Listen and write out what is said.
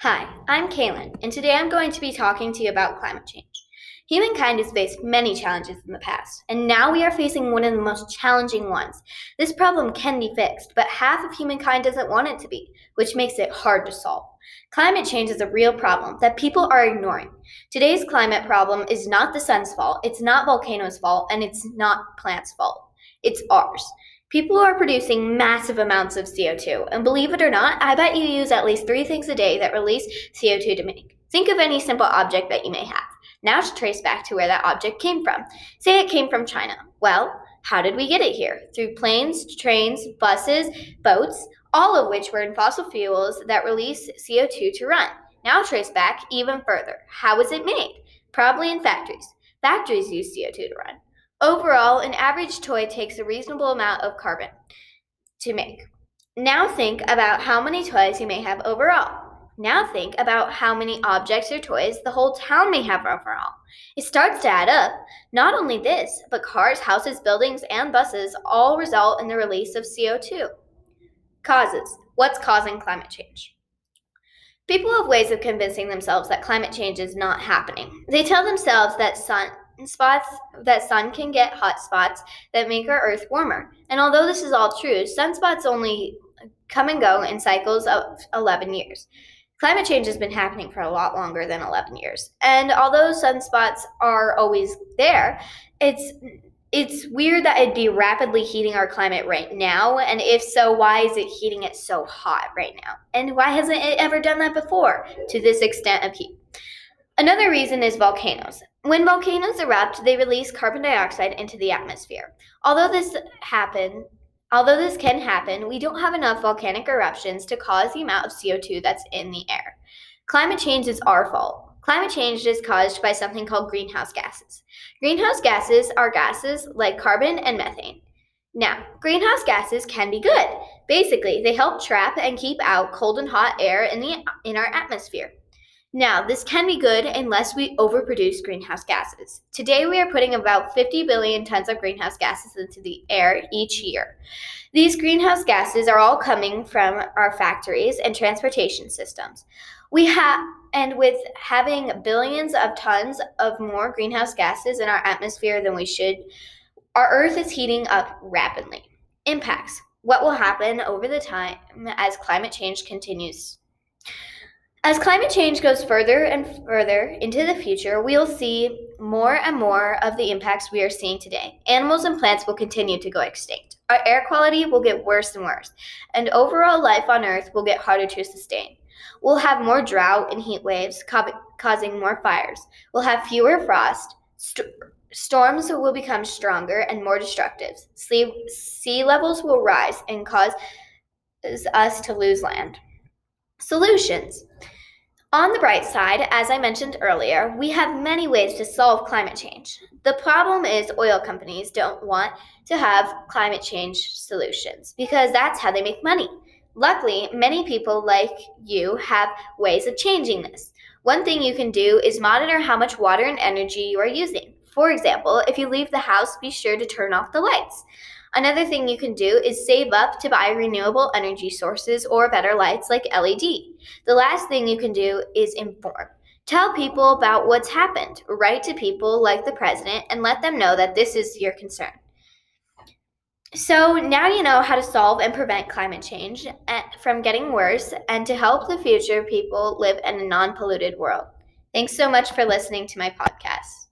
Hi, I'm Kaylin, and today I'm going to be talking to you about climate change. Humankind has faced many challenges in the past, and now we are facing one of the most challenging ones. This problem can be fixed, but half of humankind doesn't want it to be, which makes it hard to solve. Climate change is a real problem that people are ignoring. Today's climate problem is not the sun's fault, it's not volcanoes' fault, and it's not plants' fault. It's ours. People are producing massive amounts of CO2, and believe it or not, I bet you use at least three things a day that release CO2 to make. Think of any simple object that you may have. Now to trace back to where that object came from. Say it came from China. Well, how did we get it here? Through planes, trains, buses, boats, all of which were in fossil fuels that release CO2 to run. Now trace back even further. How was it made? Probably in factories. Factories use CO2 to run. Overall, an average toy takes a reasonable amount of carbon to make. Now think about how many toys you may have overall. Now think about how many objects or toys the whole town may have overall. It starts to add up. Not only this, but cars, houses, buildings, and buses all result in the release of CO2. Causes What's causing climate change? People have ways of convincing themselves that climate change is not happening. They tell themselves that sun, spots that sun can get hot spots that make our earth warmer. And although this is all true, sunspots only come and go in cycles of 11 years. Climate change has been happening for a lot longer than 11 years. And although sunspots are always there, it's it's weird that it'd be rapidly heating our climate right now. And if so, why is it heating it so hot right now? And why hasn't it ever done that before to this extent of heat? Another reason is volcanoes. When volcanoes erupt, they release carbon dioxide into the atmosphere. Although this happen, although this can happen, we don't have enough volcanic eruptions to cause the amount of CO2 that's in the air. Climate change is our fault. Climate change is caused by something called greenhouse gases. Greenhouse gases are gases like carbon and methane. Now, greenhouse gases can be good. Basically, they help trap and keep out cold and hot air in the in our atmosphere. Now, this can be good unless we overproduce greenhouse gases. Today, we are putting about 50 billion tons of greenhouse gases into the air each year. These greenhouse gases are all coming from our factories and transportation systems. We have and with having billions of tons of more greenhouse gases in our atmosphere than we should, our earth is heating up rapidly. Impacts. What will happen over the time as climate change continues as climate change goes further and further into the future, we'll see more and more of the impacts we are seeing today. Animals and plants will continue to go extinct. Our air quality will get worse and worse, and overall life on Earth will get harder to sustain. We'll have more drought and heat waves, co- causing more fires. We'll have fewer frost. St- storms will become stronger and more destructive. Sea, sea levels will rise and cause us to lose land. Solutions. On the bright side, as I mentioned earlier, we have many ways to solve climate change. The problem is oil companies don't want to have climate change solutions because that's how they make money. Luckily, many people like you have ways of changing this. One thing you can do is monitor how much water and energy you are using. For example, if you leave the house, be sure to turn off the lights. Another thing you can do is save up to buy renewable energy sources or better lights like LED. The last thing you can do is inform. Tell people about what's happened. Write to people like the president and let them know that this is your concern. So now you know how to solve and prevent climate change eh, from getting worse and to help the future people live in a non polluted world. Thanks so much for listening to my podcast.